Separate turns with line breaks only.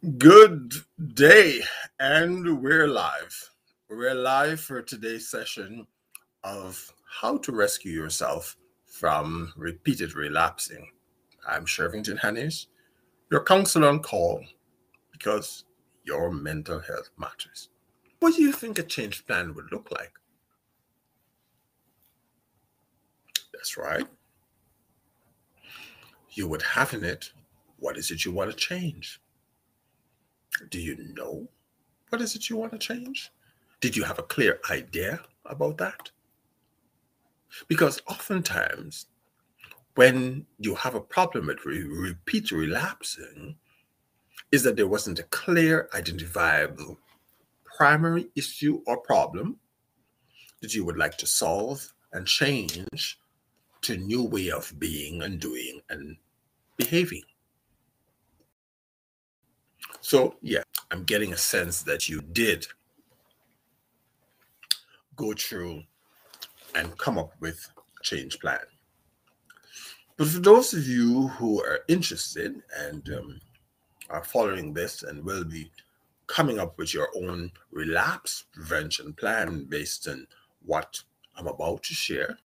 Good day, and we're live. We're live for today's session of how to rescue yourself from repeated relapsing. I'm Shervington Hannes, your counselor on call, because your mental health matters. What do you think a change plan would look like? That's right. You would have in it what is it you want to change? Do you know what is it you want to change? Did you have a clear idea about that? Because oftentimes, when you have a problem with re- repeat relapsing, is that there wasn't a clear, identifiable primary issue or problem that you would like to solve and change to a new way of being and doing and behaving. So, yeah, I'm getting a sense that you did go through and come up with change plan. But for those of you who are interested and um, are following this and will be coming up with your own relapse prevention plan based on what I'm about to share,